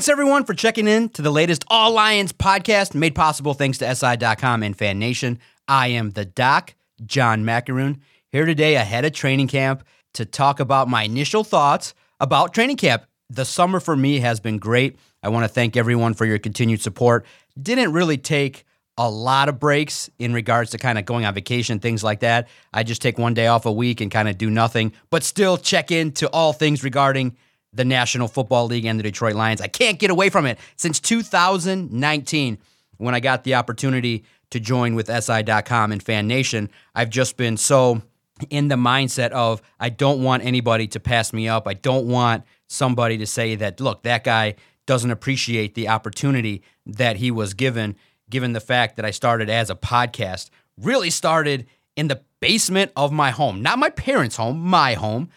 Thanks everyone for checking in to the latest All Lions podcast made possible thanks to SI.com and Fan Nation. I am the doc, John Maakaron, here today ahead of training camp to talk about my initial thoughts about training camp. The summer for me has been great. I want to thank everyone for your continued support. Didn't really take a lot of breaks in regards to kind of going on vacation, things like that. I just take one day off a week and kind of do nothing, but still check in to all things regarding the National Football League and the Detroit Lions. I can't get away from it since 2019 when I got the opportunity to join with SI.com and Fan Nation. I've just been so in the mindset of I don't want anybody to pass me up. I don't want somebody to say that, look, that guy doesn't appreciate the opportunity that he was given, given the fact that I started as a podcast, really started in the basement of my home, not my parents' home, my home,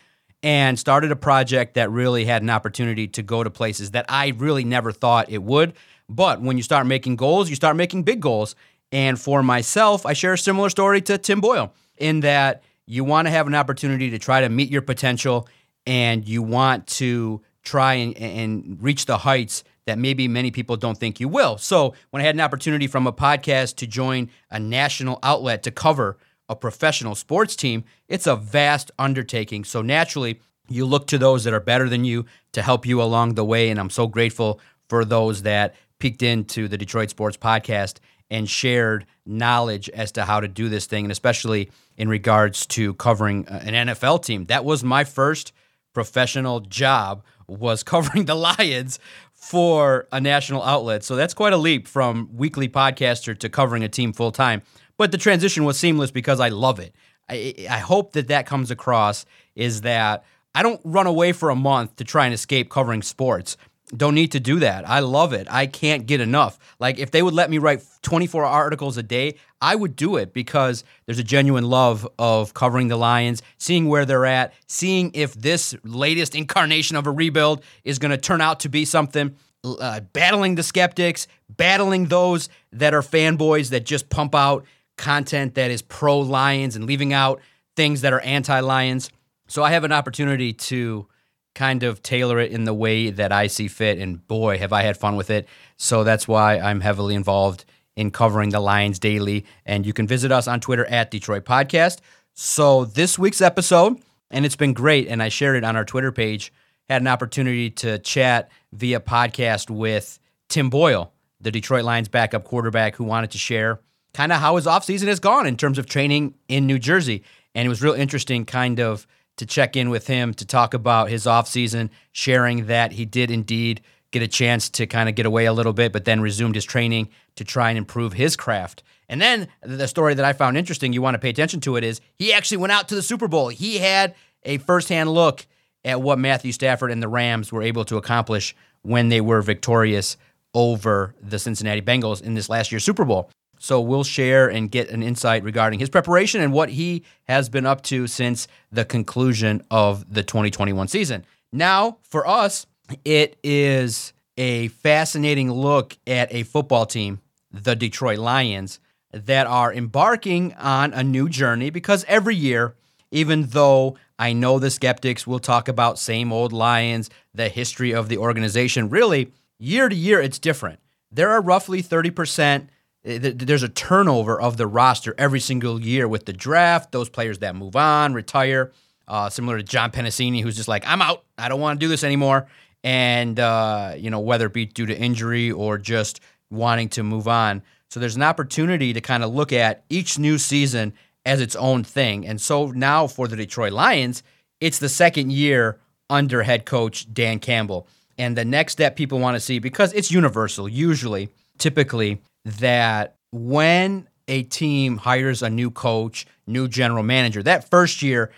and started a project that really had an opportunity to go to places that I really never thought it would. But when you start making goals, you start making big goals. And for myself, I share a similar story to Tim Boyle in that you want to have an opportunity to try to meet your potential and you want to try and, and reach the heights that maybe many people don't think you will. So, when I had an opportunity from a podcast to join a national outlet to cover a professional sports team, it's a vast undertaking. So, naturally, you look to those that are better than you to help you along the way. And I'm so grateful for those that peeked into the Detroit Sports Podcast and shared knowledge as to how to do this thing, and especially in regards to covering uh, an NFL team. That was my first professional job was covering the Lions for a national outlet. So that's quite a leap from weekly podcaster to covering a team full time. But the transition was seamless because I love it. I, I hope that that comes across is that I don't run away for a month to try and escape covering sports. Don't need to do that. I love it. I can't get enough. Like, if they would let me write 24 articles a day, I would do it because there's a genuine love of covering the Lions, seeing where they're at, seeing if this latest incarnation of a rebuild is going to turn out to be something, uh, battling the skeptics, battling those that are fanboys that just pump out content that is pro Lions and leaving out things that are anti Lions. So I have an opportunity to kind of tailor it in the way that I see fit. And boy, have I had fun with it. So that's why I'm heavily involved in covering the Lions daily. And you can visit us on Twitter at Detroit Podcast. So this week's episode, and it's been great, and I shared it on our Twitter page, had an opportunity to chat via podcast with Tim Boyle, the Detroit Lions backup quarterback, who wanted to share kind of how his offseason has gone in terms of training in New Jersey. And it was real interesting, kind of to check in with him to talk about his offseason, sharing that he did indeed get a chance to kind of get away a little bit, but then resumed his training to try and improve his craft. And then the story that I found interesting, you want to pay attention to it, is he actually went out to the Super Bowl. He had a firsthand look at what Matthew Stafford and the Rams were able to accomplish when they were victorious over the Cincinnati Bengals in this last year's Super Bowl. So we'll share and get an insight regarding his preparation and what he has been up to since the conclusion of the 2021 season. Now, for us, it is a fascinating look at a football team, the Detroit Lions, that are embarking on a new journey because every year, even though I know the skeptics will talk about same old Lions, the history of the organization, really, year to year, it's different. There are roughly 30% there's a turnover of the roster every single year with the draft, those players that move on, retire, uh, similar to John Penisini, who's just like, I'm out. I don't want to do this anymore. And, uh, you know, whether it be due to injury or just wanting to move on. So there's an opportunity to kind of look at each new season as its own thing. And so now for the Detroit Lions, it's the second year under head coach Dan Campbell. And the next step people want to see, because it's universal, usually, typically, that when a team hires a new coach, new general manager, that first year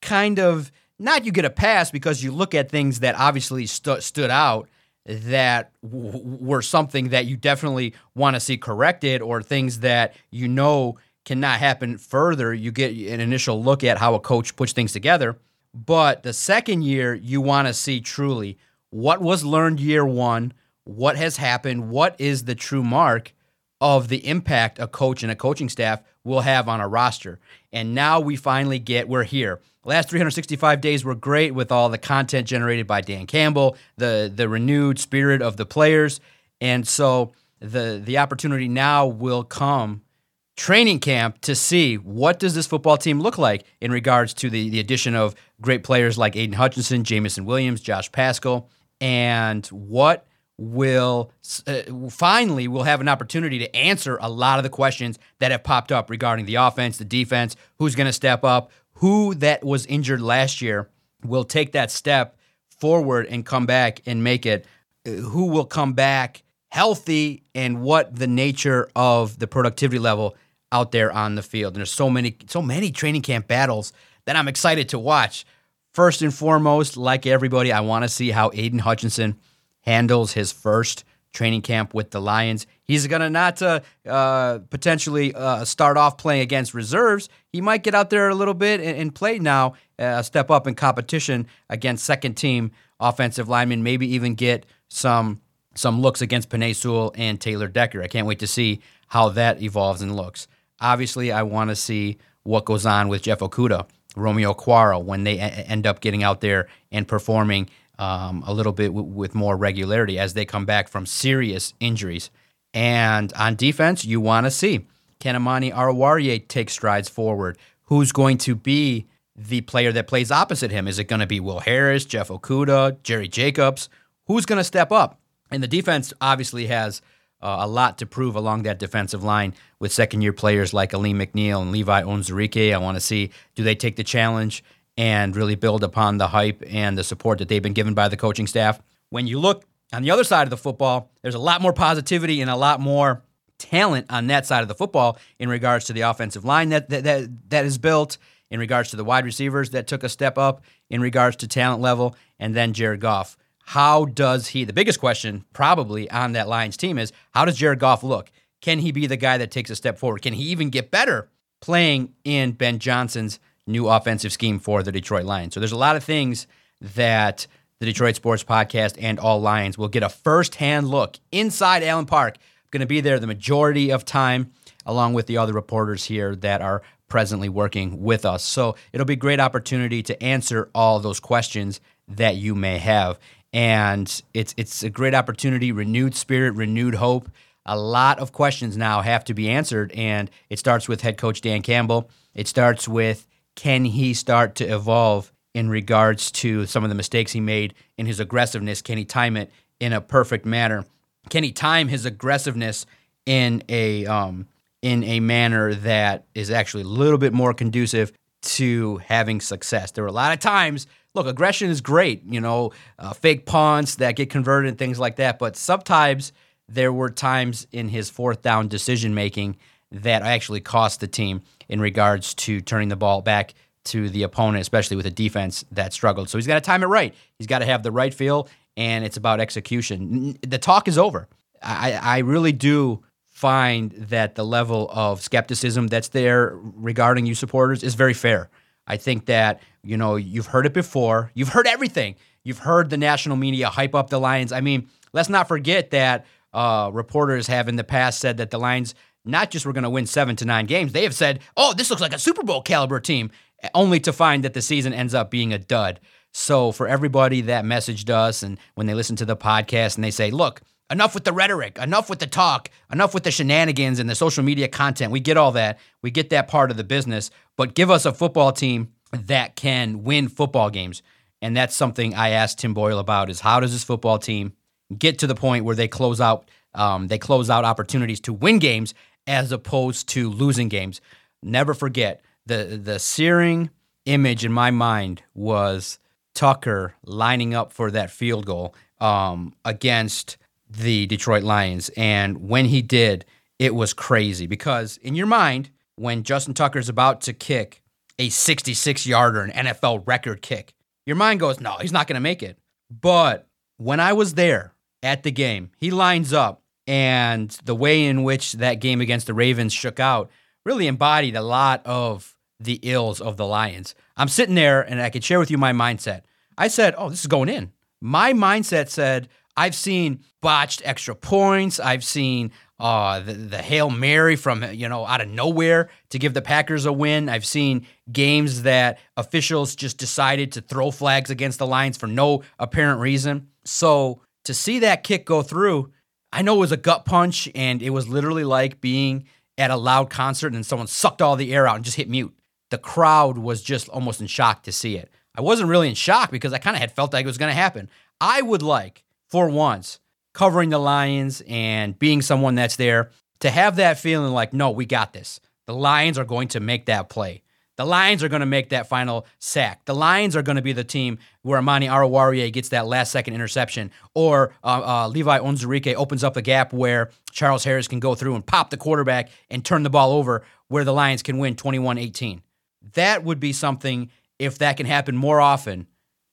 kind of not you get a pass because you look at things that obviously stu- stood out that w- were something that you definitely want to see corrected or things that you know cannot happen further. You get an initial look at how a coach puts things together. But the second year, you want to see truly what was learned year one, what has happened, what is the true mark, of the impact a coach and a coaching staff will have on a roster. And now we finally get, we're here. Last 365 days were great with all the content generated by Dan Campbell, the the renewed spirit of the players. And so the the opportunity now will come training camp to see what does this football team look like in regards to the, the addition of great players like Aidan Hutchinson, Jameson Williams, Josh Paschal, and what will uh, finally will have an opportunity to answer a lot of the questions that have popped up regarding the offense, the defense, who's going to step up, who that was injured last year will take that step forward and come back and make it, uh, who will come back healthy and what the nature of the productivity level out there on the field. And there's so many, so many training camp battles that I'm excited to watch. First and foremost, like everybody, I want to see how Aidan Hutchinson handles his first training camp with the Lions. He's going to not uh, uh, potentially uh, start off playing against reserves. He might get out there a little bit and, and play now, uh, step up in competition against second team offensive linemen, maybe even get some some looks against Penei Sewell and Taylor Decker. I can't wait to see how that evolves and looks. Obviously, I want to see what goes on with Jeff Okudah, Romeo Okwara, when they a- end up getting out there and performing um, a little bit w- with more regularity as they come back from serious injuries. And on defense, you want to see can Amani Oruwariye take strides forward? Who's going to be the player that plays opposite him? Is it going to be Will Harris, Jeff Okudah, Jerry Jacobs? Who's going to step up? And the defense obviously has uh, a lot to prove along that defensive line with second year players like Alim McNeil and Levi Onwuzurike. I want to see do they take the challenge and really build upon the hype and the support that they've been given by the coaching staff. When you look on the other side of the football, there's a lot more positivity and a lot more talent on that side of the football in regards to the offensive line that that that, that is built, in regards to the wide receivers that took a step up, in regards to talent level, and then Jared Goff how does he, the biggest question probably on that Lions team is how does Jared Goff look? Can he be the guy that takes a step forward? Can he even get better playing in Ben Johnson's new offensive scheme for the Detroit Lions? So there's a lot of things that the Detroit Sports Podcast and all Lions will get a first-hand look inside Allen Park. Going to be there the majority of time, along with the other reporters here that are presently working with us. So it'll be a great opportunity to answer all those questions that you may have and it's it's a great opportunity, renewed spirit, renewed hope. A lot of questions now have to be answered, and it starts with head coach Dan Campbell. It starts with can he start to evolve in regards to some of the mistakes he made in his aggressiveness? Can he time it in a perfect manner? Can he time his aggressiveness in a um, in a manner that is actually a little bit more conducive to having success? There were a lot of times look, aggression is great, you know, uh, fake punts that get converted and things like that. But sometimes there were times in his fourth down decision making that actually cost the team in regards to turning the ball back to the opponent, especially with a defense that struggled. So he's got to time it right. He's got to have the right feel, and it's about execution. The talk is over. I, I really do find that the level of skepticism that's there regarding you supporters is very fair. I think that, you know, you've heard it before. You've heard everything. You've heard the national media hype up the Lions. I mean, let's not forget that uh, reporters have in the past said that the Lions not just we're going to win seven to nine games, they have said, oh, this looks like a Super Bowl caliber team, only to find that the season ends up being a dud. So for everybody that messaged us and when they listen to the podcast and they say, look, enough with the rhetoric, enough with the talk, enough with the shenanigans and the social media content. We get all that. We get that part of the business, but give us a football team that can win football games. And that's something I asked Tim Boyle about is how does this football team get to the point where they close out um, they close out opportunities to win games as opposed to losing games. Never forget the the searing image in my mind was Tucker lining up for that field goal um, against the Detroit Lions. And when he did, it was crazy because in your mind, when Justin Tucker is about to kick a 66 yarder, an NFL record kick, your mind goes, no, he's not going to make it. But when I was there at the game, he lines up, and the way in which that game against the Ravens shook out really embodied a lot of the ills of the Lions. I'm sitting there and I could share with you my mindset. I said, oh, this is going in. My mindset said, I've seen botched extra points. I've seen uh, the, the Hail Mary from, you know, out of nowhere to give the Packers a win. I've seen games that officials just decided to throw flags against the Lions for no apparent reason. So to see that kick go through, I know it was a gut punch and it was literally like being at a loud concert and someone sucked all the air out and just hit mute. The crowd was just almost in shock to see it. I wasn't really in shock because I kind of had felt like it was going to happen. I would like, for once, covering the Lions and being someone that's there to have that feeling like, no, we got this. The Lions are going to make that play. The Lions are going to make that final sack. The Lions are going to be the team where Amani Oruwariye gets that last second interception, or uh, uh, Levi Onwuzurike opens up a gap where Charles Harris can go through and pop the quarterback and turn the ball over where the Lions can win 21 18. That would be something, if that can happen more often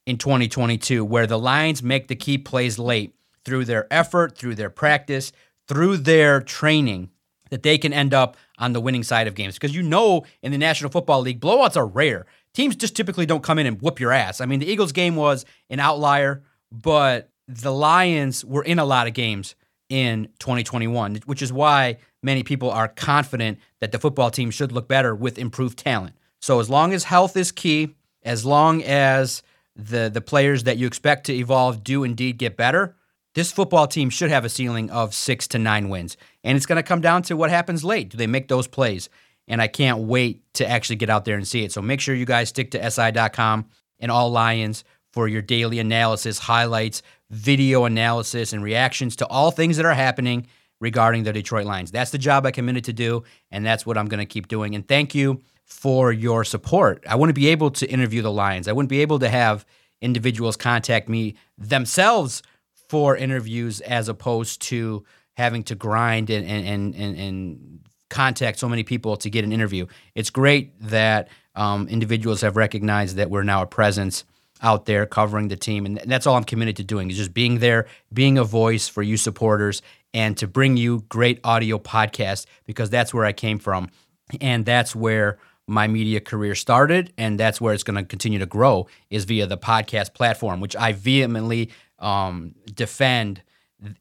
in 2022, where the Lions make the key plays late through their effort, through their practice, through their training that they can end up on the winning side of games. Because you know, in the National Football League, blowouts are rare. Teams just typically don't come in and whoop your ass. I mean, the Eagles game was an outlier, but the Lions were in a lot of games in 2021, which is why many people are confident that the football team should look better with improved talent. So as long as health is key, as long as the the players that you expect to evolve do indeed get better, this football team should have a ceiling of six to nine wins. And it's going to come down to what happens late. Do they make those plays? And I can't wait to actually get out there and see it. So make sure you guys stick to SI.com and all Lions for your daily analysis, highlights, video analysis, and reactions to all things that are happening regarding the Detroit Lions. That's the job I committed to do, and that's what I'm going to keep doing. And thank you for your support. I wouldn't be able to interview the Lions, I wouldn't be able to have individuals contact me themselves for interviews as opposed to having to grind and and and, and contact so many people to get an interview. It's great that um, individuals have recognized that we're now a presence out there covering the team, and that's all I'm committed to doing is just being there, being a voice for you supporters, and to bring you great audio podcasts because that's where I came from, and that's where my media career started and that's where it's going to continue to grow is via the podcast platform which i vehemently um, defend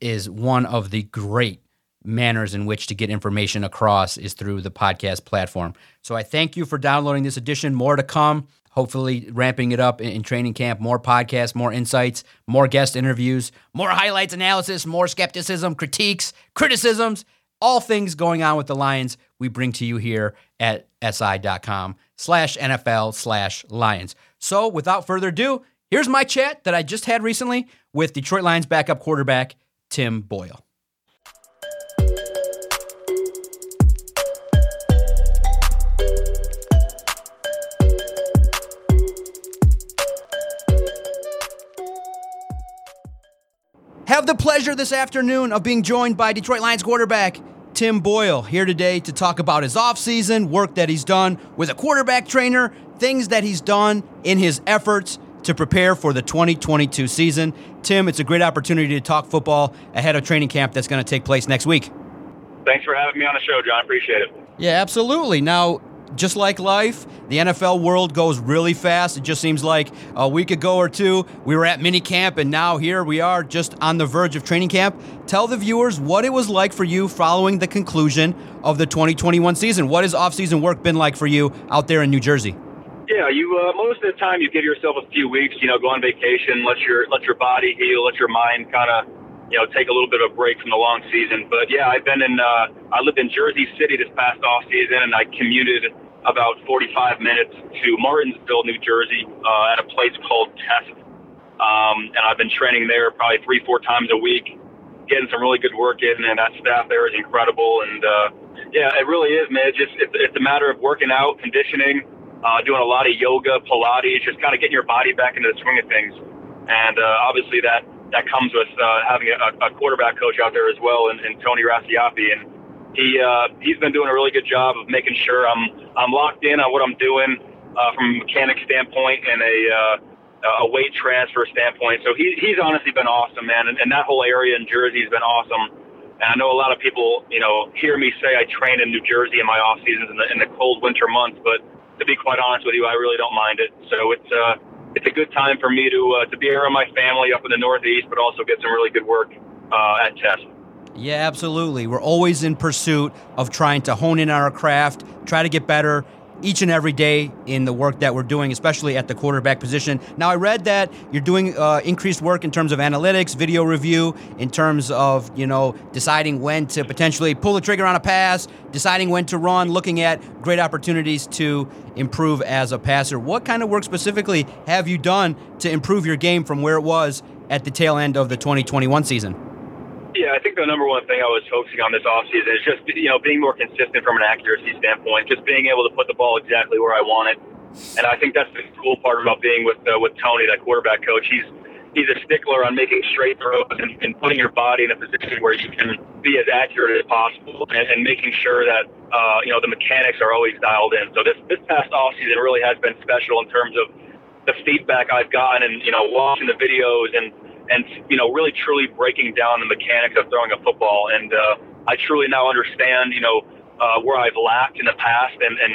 is one of the great manners in which to get information across is through the podcast platform. So I thank you for downloading this edition. More to come. Hopefully, ramping it up in, in training camp. More podcasts, more insights, more guest interviews, more highlights, analysis, more skepticism, critiques, criticisms, all things going on with the Lions. We bring to you here at si.com slash NFL slash Lions. So, without further ado, Here's my chat that I just had recently with Detroit Lions backup quarterback Tim Boyle. Have the pleasure this afternoon of being joined by Detroit Lions quarterback Tim Boyle here today to talk about his offseason, work that he's done with a quarterback trainer, things that he's done in his efforts to prepare for the 2022 season. Tim, it's a great opportunity to talk football ahead of training camp that's going to take place next week. Thanks for having me on the show, John. Appreciate it. Yeah, absolutely. Now, just like life, the NFL world goes really fast. It just seems like a week ago or two, we were at mini camp, and now here we are just on the verge of training camp. Tell the viewers what it was like for you following the conclusion of the 2021 season. What has offseason work been like for you out there in New Jersey? Yeah, you uh, most of the time you give yourself a few weeks. You know, go on vacation, let your let your body heal, let your mind kind of you know take a little bit of a break from the long season. But yeah, I've been in. Uh, I lived in Jersey City this past off season, and I commuted about 45 minutes to Martinsville, New Jersey, uh, at a place called Test. Um, and I've been training there probably three, four times a week, getting some really good work in, and that staff there is incredible. And uh, yeah, it really is, man. It's just it's, it's a matter of working out, conditioning uh, doing a lot of yoga, Pilates, just kind of getting your body back into the swing of things. And uh, obviously that that comes with uh, having a, a quarterback coach out there as well, and, and Tony Racioppi, and he uh, he's been doing a really good job of making sure I'm I'm locked in on what I'm doing uh, from a mechanic standpoint and a uh, a weight transfer standpoint. So he he's honestly been awesome, man, and, and that whole area in Jersey has been awesome. And I know a lot of people, you know, hear me say I train in New Jersey in my off seasons in the in the cold winter months, but to be quite honest with you, I really don't mind it. So it's uh, it's a good time for me to uh, to be around my family up in the Northeast, but also get some really good work uh, at Test. Yeah, absolutely. We're always in pursuit of trying to hone in our craft, try to get better, each and every day in the work that we're doing, especially at the quarterback position. Now, I read that you're doing uh, increased work in terms of analytics, video review, in terms of you know deciding when to potentially pull the trigger on a pass, deciding when to run, looking at great opportunities to improve as a passer. What kind of work specifically have you done to improve your game from where it was at the tail end of the 2021 season? Yeah, I think the number one thing I was focusing on this offseason is just you know being more consistent from an accuracy standpoint, just being able to put the ball exactly where I want it. And I think that's the cool part about being with uh, with Tony, that quarterback coach. He's he's a stickler on making straight throws and, and putting your body in a position where you can be as accurate as possible, and, and making sure that uh, you know the mechanics are always dialed in. So this this past offseason really has been special in terms of the feedback I've gotten, and you know watching the videos and and you know really truly breaking down the mechanics of throwing a football. And uh, I truly now understand you know uh, where I've lacked in the past and and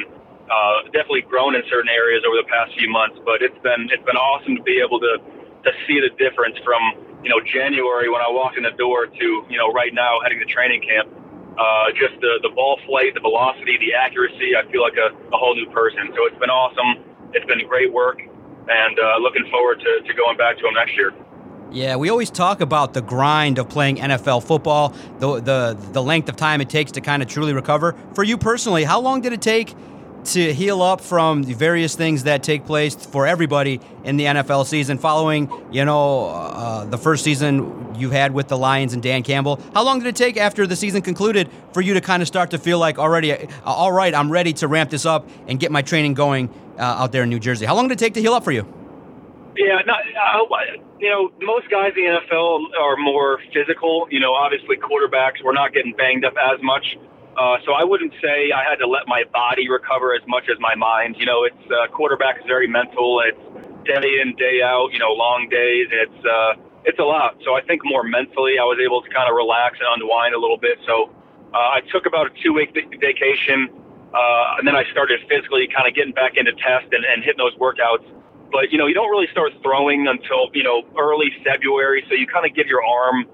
uh, definitely grown in certain areas over the past few months. But it's been it's been awesome to be able to to see the difference from you know January when I walked in the door to you know right now heading to training camp. Uh, just the the ball flight, the velocity, the accuracy. I feel like a, a whole new person. So it's been awesome. It's been great work, and uh, looking forward to, to going back to them next year. Yeah, we always talk about the grind of playing NFL football, the the the length of time it takes to kind of truly recover. For you personally, how long did it take to heal up from the various things that take place for everybody in the NFL season following, you know, uh, the first season you had with the Lions and Dan Campbell? How long did it take after the season concluded for you to kind of start to feel like already, uh, all right, I'm ready to ramp this up and get my training going uh, out there in New Jersey? How long did it take to heal up for you? Yeah, not, uh, you know, most guys in the NFL are more physical. You know, obviously quarterbacks, we're not getting banged up as much. Uh, so I wouldn't say I had to let my body recover as much as my mind. You know, it's uh, quarterback is very mental. It's day in, day out. You know, long days. It's uh, it's a lot. So I think more mentally, I was able to kind of relax and unwind a little bit. So uh, I took about a two week vacation, uh, and then I started physically kind of getting back into test and, and hitting those workouts but you know you don't really start throwing until you know early February, so you kind of give your arm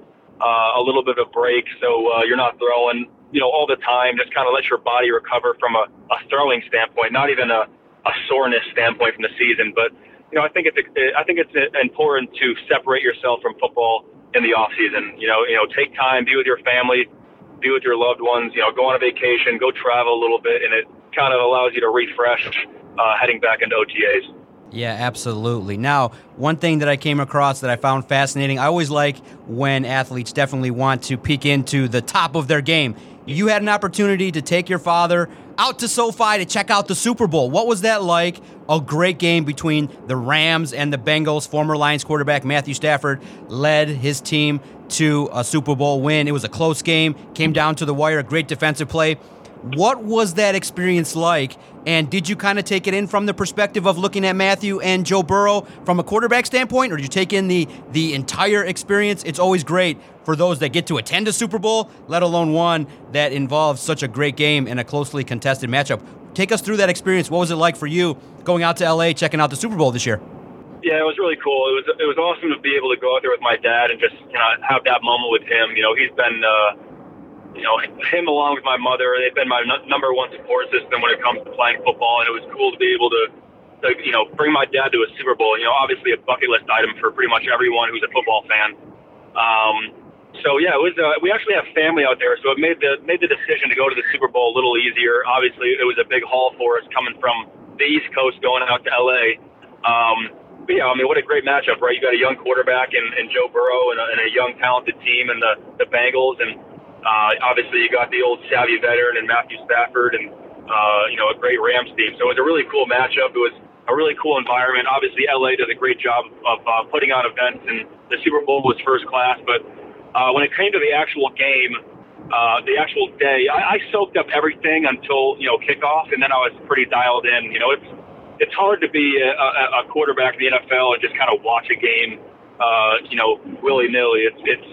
uh, a little bit of a break, so uh, you're not throwing you know all the time. Just kind of let your body recover from a, a throwing standpoint, not even a, a soreness standpoint from the season. But you know I think it's I think it's important to separate yourself from football in the off season. You know you know take time, be with your family, be with your loved ones. You know go on a vacation, go travel a little bit, and it kind of allows you to refresh uh, heading back into OTAs. Yeah, absolutely. Now, one thing that I came across that I found fascinating, I always like when athletes definitely want to peek into the top of their game. You had an opportunity to take your father out to SoFi to check out the Super Bowl. What was that like? A great game between the Rams and the Bengals. Former Lions quarterback Matthew Stafford led his team to a Super Bowl win. It was a close game, came down to the wire, a great defensive play. What was that experience like? And did you kind of take it in from the perspective of looking at Matthew and Joe Burrow from a quarterback standpoint, or did you take in the the entire experience? It's always great for those that get to attend a Super Bowl, let alone one that involves such a great game and a closely contested matchup. Take us through that experience. What was it like for you going out to LA, checking out the Super Bowl this year? Yeah, it was really cool. It was it was awesome to be able to go out there with my dad and just you know have that moment with him. You know, he's been. Uh, you know, him along with my mother, they've been my n- number one support system when it comes to playing football, and it was cool to be able to, to, you know, bring my dad to a Super Bowl. You know, obviously a bucket list item for pretty much everyone who's a football fan. Um, so yeah, it was. Uh, we actually have family out there, so it made the made the decision to go to the Super Bowl a little easier. Obviously, it was a big haul for us coming from the East Coast going out to LA. Um, but yeah, I mean, what a great matchup, right? You got a young quarterback and, and Joe Burrow and a, and a young talented team and the the Bengals and uh, obviously, you got the old savvy veteran and Matthew Stafford, and uh, you know a great Rams team. So it was a really cool matchup. It was a really cool environment. Obviously, LA does a great job of uh, putting on events, and the Super Bowl was first class. But uh, when it came to the actual game, uh, the actual day, I, I soaked up everything until you know kickoff, and then I was pretty dialed in. You know, it's it's hard to be a, a, a quarterback in the NFL and just kind of watch a game, uh, you know, willy nilly. It's it's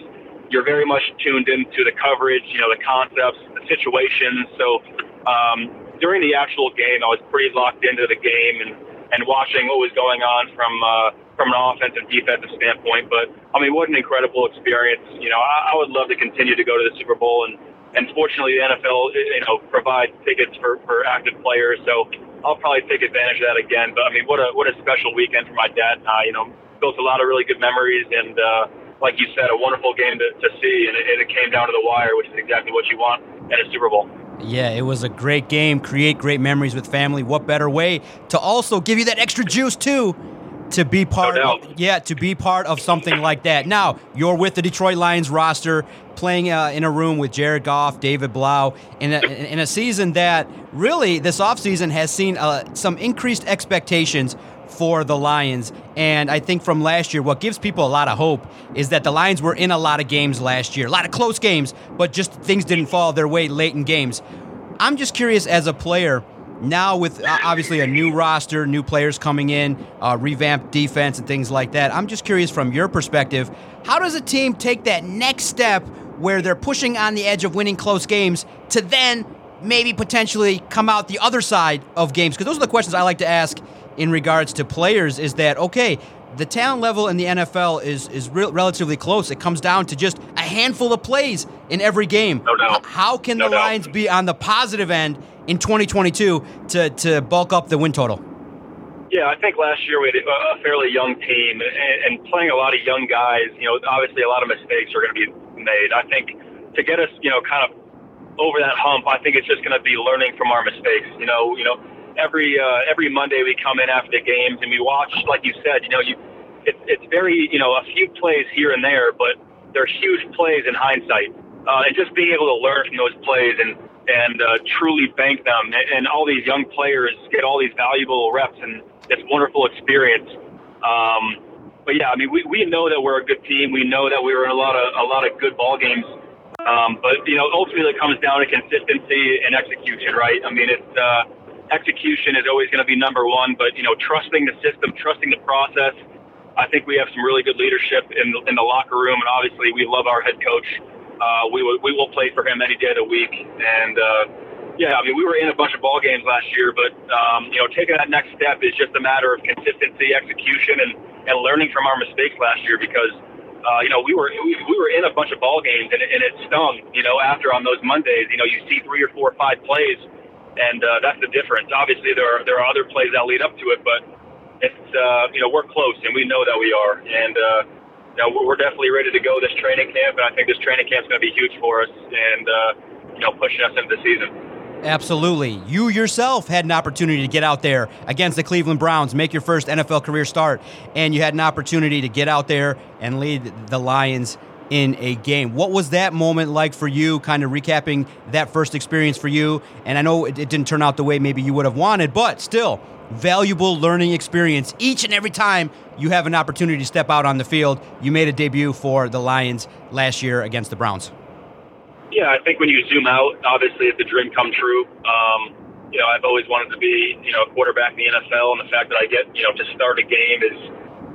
you're very much tuned into the coverage, you know, the concepts, the situations. So um, during the actual game, I was pretty locked into the game and and watching what was going on from uh, from an offensive defensive standpoint. But I mean, what an incredible experience! You know, I, I would love to continue to go to the Super Bowl, and and fortunately, the NFL you know provides tickets for for active players, so I'll probably take advantage of that again. But I mean, what a what a special weekend for my dad and I. You know, built a lot of really good memories, and uh, like you said, a wonderful game to, to see, and it, it came down to the wire, which is exactly what you want at a Super Bowl. Yeah, it was a great game. Create great memories with family. What better way to also give you that extra juice too? To be part, no of, yeah, to be part of something like that. Now you're with the Detroit Lions roster, playing uh, in a room with Jared Goff, David Blough, in a, in a season that really this offseason has seen uh, some increased expectations for the Lions. And I think from last year, what gives people a lot of hope is that the Lions were in a lot of games last year, a lot of close games, but just things didn't fall their way late in games. I'm just curious as a player, now with obviously a new roster, new players coming in, uh, revamped defense, and things like that. I'm just curious from your perspective, how does a team take that next step where they're pushing on the edge of winning close games to then maybe potentially come out the other side of games? Because those are the questions I like to ask in regards to players is that okay the talent level in the NFL is is re- relatively close. It comes down to just a handful of plays in every game. No doubt. How can no the doubt. Lions be on the positive end in 2022 to to bulk up the win total? Yeah, I think last year we had a fairly young team and, and playing a lot of young guys. You know, obviously a lot of mistakes are going to be made. I think to get us, you know, kind of over that hump, I think it's just going to be learning from our mistakes. You know, you know every uh, every Monday we come in after the games and we watch, like you said, you know, you it, it's very you know a few plays here and there, but they're huge plays in hindsight, uh, and just being able to learn from those plays and and uh, truly bank them, and, and all these young players get all these valuable reps and this wonderful experience. Um, but yeah, I mean, we, we know that we're a good team. We know that we were in a lot of a lot of good ball games. Um, but you know, ultimately, it comes down to consistency and execution, right? I mean, it's uh, execution is always going to be number one, but you know, trusting the system, trusting the process. I think we have some really good leadership in in the locker room, and obviously, we love our head coach. Uh, we will we will play for him any day of the week, and uh, yeah, I mean, we were in a bunch of ball games last year, but um, you know, taking that next step is just a matter of consistency, execution, and and learning from our mistakes last year because. Uh, you know, we were we, we were in a bunch of ball games, and and it stung. You know, after on those Mondays, you know, you see three or four or five plays, and uh, that's the difference. Obviously, there are there are other plays that lead up to it, but it's uh, you know we're close, and we know that we are, and uh, you know we're definitely ready to go this training camp, and I think this training camp is going to be huge for us, and uh, you know pushing us into the season. Absolutely. You yourself had an opportunity to get out there against the Cleveland Browns, make your first NFL career start, and you had an opportunity to get out there and lead the Lions in a game. What was that moment like for you, kind of recapping that first experience for you? And I know it, it didn't turn out the way maybe you would have wanted, but still, valuable learning experience each and every time you have an opportunity to step out on the field. You made a debut for the Lions last year against the Browns. Yeah, I think when you zoom out, obviously it's a dream come true. Um, you know, I've always wanted to be, you know, a quarterback in the NFL, and the fact that I get, you know, to start a game is,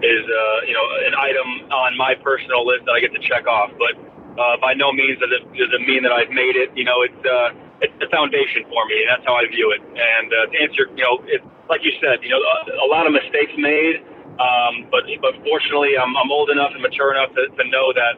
is, uh, you know, an item on my personal list that I get to check off. But uh, by no means does it, does it mean that I've made it. You know, it's, uh, it's the foundation for me, and that's how I view it. And uh, to answer, you know, it, like you said, you know, a, a lot of mistakes made, um, but but fortunately, I'm, I'm old enough and mature enough to, to know that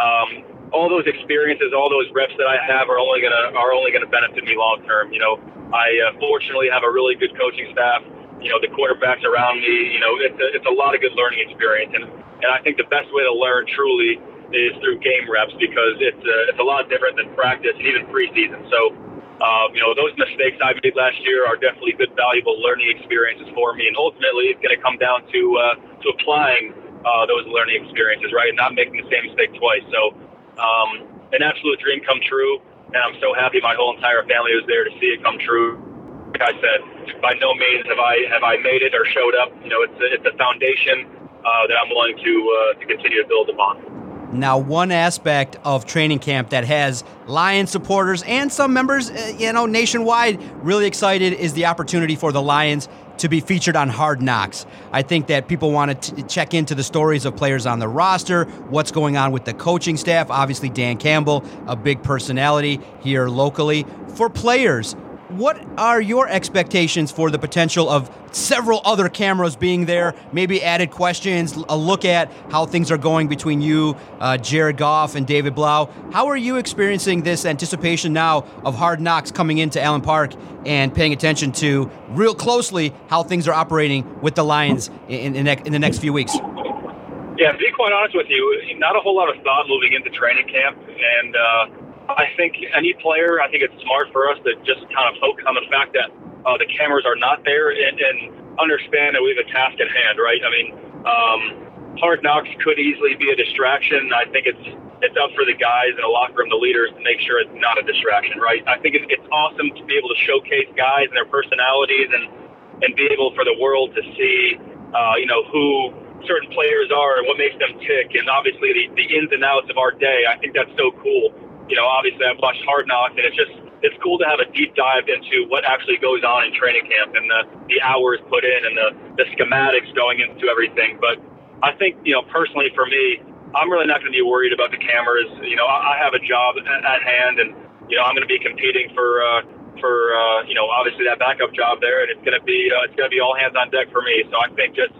um, all those experiences, all those reps that I have are only gonna are only gonna benefit me long term. You know, I uh, fortunately have a really good coaching staff. You know, the quarterbacks around me. You know, it's a, it's a lot of good learning experience, and and I think the best way to learn truly is through game reps because it's a, it's a lot different than practice and even preseason. So. Um, you know, those mistakes I made last year are definitely good, valuable learning experiences for me. And ultimately, it's going to come down to uh, to applying uh, those learning experiences, right? And not making the same mistake twice. So, um, an absolute dream come true, and I'm so happy my whole entire family was there to see it come true. I said, by no means have I have I made it or showed up. You know, it's a, it's a foundation uh, that I'm willing to uh, to continue to build upon. Now, one aspect of training camp that has Lions supporters and some members, uh, you know, nationwide really excited is the opportunity for the Lions to be featured on Hard Knocks. I think that people want to t- check into the stories of players on the roster, what's going on with the coaching staff. Obviously, Dan Campbell, a big personality here locally. For players, what are your expectations for the potential of several other cameras being there? Maybe added questions, a look at how things are going between you, uh, Jared Goff, and David Blough. How are you experiencing this anticipation now of Hard Knocks coming into Allen Park and paying attention to real closely how things are operating with the Lions in, in, in the next few weeks? Yeah, to be quite honest with you, not a whole lot of thought moving into training camp, and uh, I think any player, I think it's smart for us to just kind of focus on the fact that uh, the cameras are not there and, and understand that we have a task at hand, right? I mean, um, hard knocks could easily be a distraction. I think it's it's up for the guys in the locker room, the leaders, to make sure it's not a distraction, right? I think it's, it's awesome to be able to showcase guys and their personalities and and be able for the world to see, uh, you know, who certain players are and what makes them tick, and obviously the, the ins and outs of our day. I think that's so cool you know, obviously I've watched Hard Knocks, and it's just it's cool to have a deep dive into what actually goes on in training camp and the the hours put in and the the schematics going into everything. But I think you know personally for me, I'm really not going to be worried about the cameras. You know, I, I have a job at, at hand, and you know I'm going to be competing for. Uh, for uh, you know, obviously that backup job there, and it's to be uh, it's to be all hands on deck for me. So I think just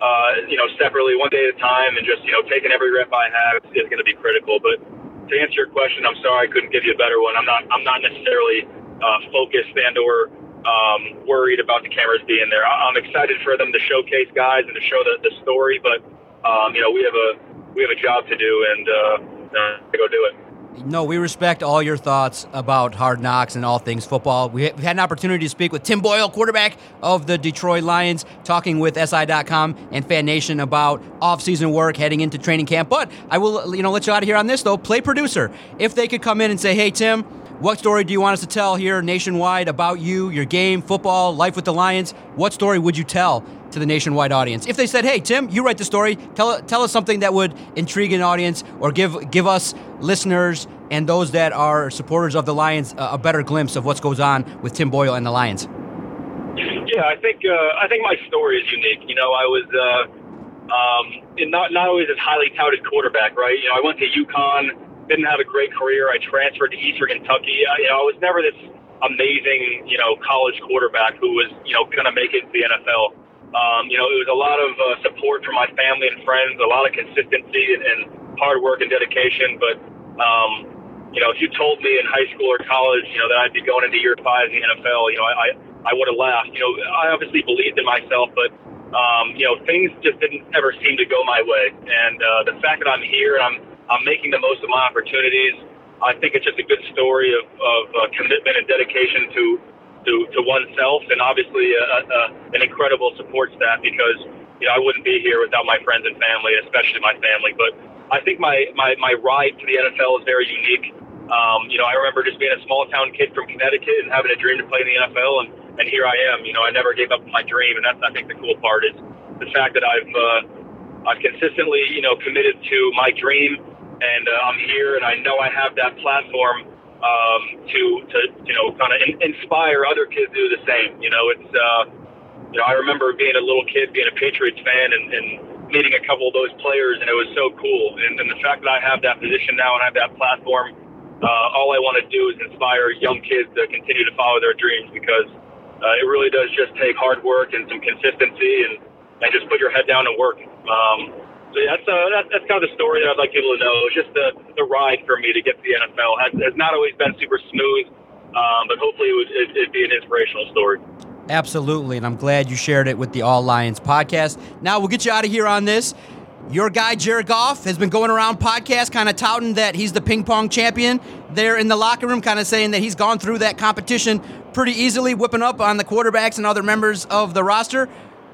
uh, you know separately, one day at a time, and just you know taking every rep I have is going to be critical. But to answer your question, I'm sorry I couldn't give you a better one. I'm not I'm not necessarily uh, focused and or um, worried about the cameras being there. I'm excited for them to showcase guys and to show the, the story, but um, you know we have a we have a job to do and uh, uh, to go do it. No, we respect all your thoughts about hard knocks and all things football. We have had an opportunity to speak with Tim Boyle, quarterback of the Detroit Lions, talking with SI.com and Fan Nation about off-season work heading into training camp. But I will, you know, let you out of here on this though. Play producer. If they could come in and say, "Hey, Tim, what story do you want us to tell here nationwide about you, your game, football, life with the Lions? What story would you tell to the nationwide audience? If they said, "Hey, Tim, you write the story. Tell tell us something that would intrigue an audience or give give us listeners and those that are supporters of the Lions a, a better glimpse of what goes on with Tim Boyle and the Lions." Yeah, I think uh, I think my story is unique. You know, I was uh, um, not not always a highly touted quarterback, right? You know, I went to UConn didn't have a great career. I transferred to Eastern Kentucky. I, you know, I was never this amazing, you know, college quarterback who was, you know, going to make it to the NFL. Um, you know, it was a lot of uh, support from my family and friends, a lot of consistency and, and hard work and dedication. But, um, you know, if you told me in high school or college, you know, that I'd be going into year five in the NFL, you know, I, I, I would have laughed. You know, I obviously believed in myself, but, um, you know, things just didn't ever seem to go my way. And uh, the fact that I'm here and I'm I'm making the most of my opportunities. I think it's just a good story of, of uh, commitment and dedication to, to, to oneself, and obviously a, a, an incredible support staff because you know I wouldn't be here without my friends and family, especially my family. But I think my, my, my ride to the NFL is very unique. Um, you know, I remember just being a small town kid from Connecticut and having a dream to play in the NFL, and, and here I am. You know, I never gave up my dream, and that's I think the cool part is the fact that I've uh, I've consistently you know committed to my dream and uh, I'm here, and I know I have that platform um, to to you know kind of in, inspire other kids to do the same. You know, it's uh, you know I remember being a little kid, being a Patriots fan, and, and meeting a couple of those players, and it was so cool. And, and the fact that I have that position now and I have that platform, uh, all I want to do is inspire young kids to continue to follow their dreams because uh, it really does just take hard work and some consistency and and just put your head down and work. Um, so yeah, that's, uh, that, that's kind of the story that I'd like people to know. It's just the, the ride for me to get to the NFL has, has not always been super smooth, um, but hopefully it would it, it'd be an inspirational story. Absolutely, and I'm glad you shared it with the All Lions podcast. Now we'll get you out of here on this. Your guy Jared Goff has been going around podcast, kind of touting that he's the ping pong champion there in the locker room, kind of saying that he's gone through that competition pretty easily, whipping up on the quarterbacks and other members of the roster.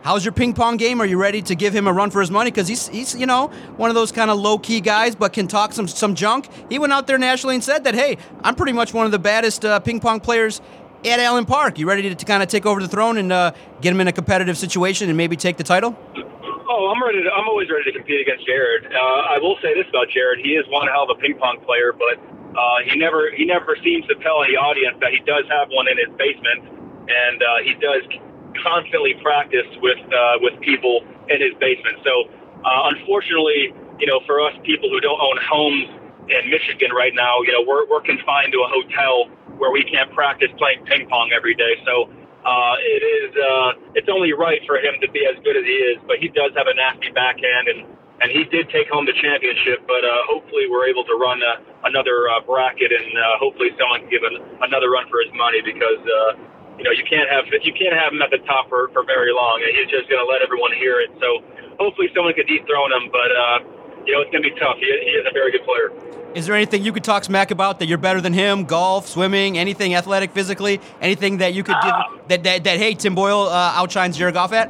How's your ping pong game? Are you ready to give him a run for his money? Because he's, he's, you know, one of those kind of low key guys, but can talk some some junk. He went out there nationally and said that, hey, I'm pretty much one of the baddest uh, ping pong players at Allen Park. You ready to, to kind of take over the throne and uh, get him in a competitive situation and maybe take the title? Oh, I'm ready. To, I'm always ready to compete against Jared. Uh, I will say this about Jared: he is one hell of a ping pong player, but uh, he never he never seems to tell any audience that he does have one in his basement, and uh, he does constantly practice with uh, with people in his basement. So uh, unfortunately, you know, for us people who don't own homes in Michigan right now, you know, we're we're confined to a hotel where we can't practice playing ping pong every day. So uh, it is uh, it's only right for him to be as good as he is. But he does have a nasty backhand, and and he did take home the championship. But uh, hopefully, we're able to run uh, another uh, bracket, and uh, hopefully, someone can give an, another run for his money because. Uh, you know, you can't have you can't have him at the top for, for very long. And he's just going to let everyone hear it. So hopefully, someone could dethrone him. But uh, you know, it's going to be tough. He, he is a very good player. Is there anything you could talk smack about that you're better than him? Golf, swimming, anything athletic, physically, anything that you could give Uh, that, that that hey Tim Boyle uh, outshines Jared Goff at?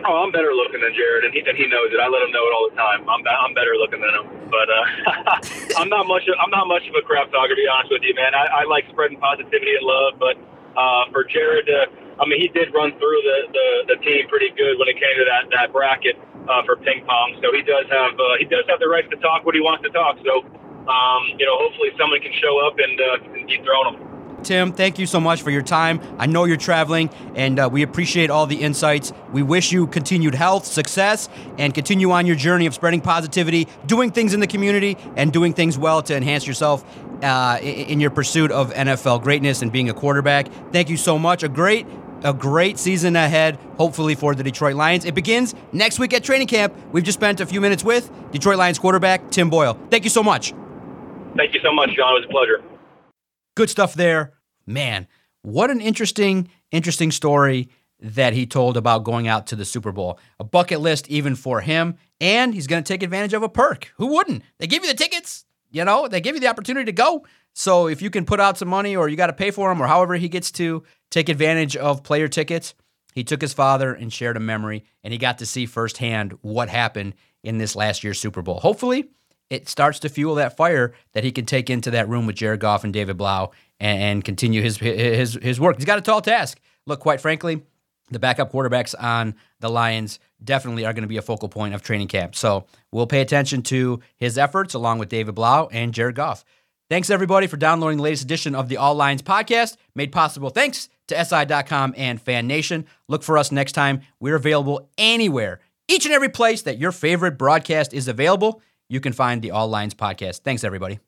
Oh, I'm better looking than Jared, and he, and he knows it. I let him know it all the time. I'm I'm better looking than him, but uh, I'm not much. Of, I'm not much of a crap talker, to be honest with you, man. I, I like spreading positivity and love, but uh, for Jared, uh, I mean, he did run through the, the the team pretty good when it came to that that bracket uh, for ping pong. So he does have uh, he does have the right to talk what he wants to talk. So um, you know, hopefully someone can show up and, uh, dethrone him. Tim, thank you so much for your time. I know you're traveling, and uh, we appreciate all the insights. We wish you continued health, success, and continue on your journey of spreading positivity, doing things in the community, and doing things well to enhance yourself uh, in your pursuit of NFL greatness and being a quarterback. Thank you so much. A great, a great season ahead, hopefully for the Detroit Lions. It begins next week at training camp. We've just spent a few minutes with Detroit Lions quarterback Tim Boyle. Thank you so much. Thank you so much, John. It was a pleasure. good stuff there. Man, what an interesting, interesting story that he told about going out to the Super Bowl. A bucket list even for him, and he's going to take advantage of a perk. Who wouldn't? They give you the tickets, you know, they give you the opportunity to go. So if you can put out some money or you got to pay for them or however he gets to take advantage of player tickets, he took his father and shared a memory, and he got to see firsthand what happened in this last year's Super Bowl. Hopefully, it starts to fuel that fire that he can take into that room with Jared Goff and David Blough and, and continue his his his work. He's got a tall task. Look, quite frankly, the backup quarterbacks on the Lions definitely are going to be a focal point of training camp. So we'll pay attention to his efforts along with David Blough and Jared Goff. Thanks everybody for downloading the latest edition of the All Lions podcast, made possible thanks to SI.com and Fan Nation. Look for us next time. We're available anywhere, each and every place that your favorite broadcast is available. You can find the All Lions podcast. Thanks everybody.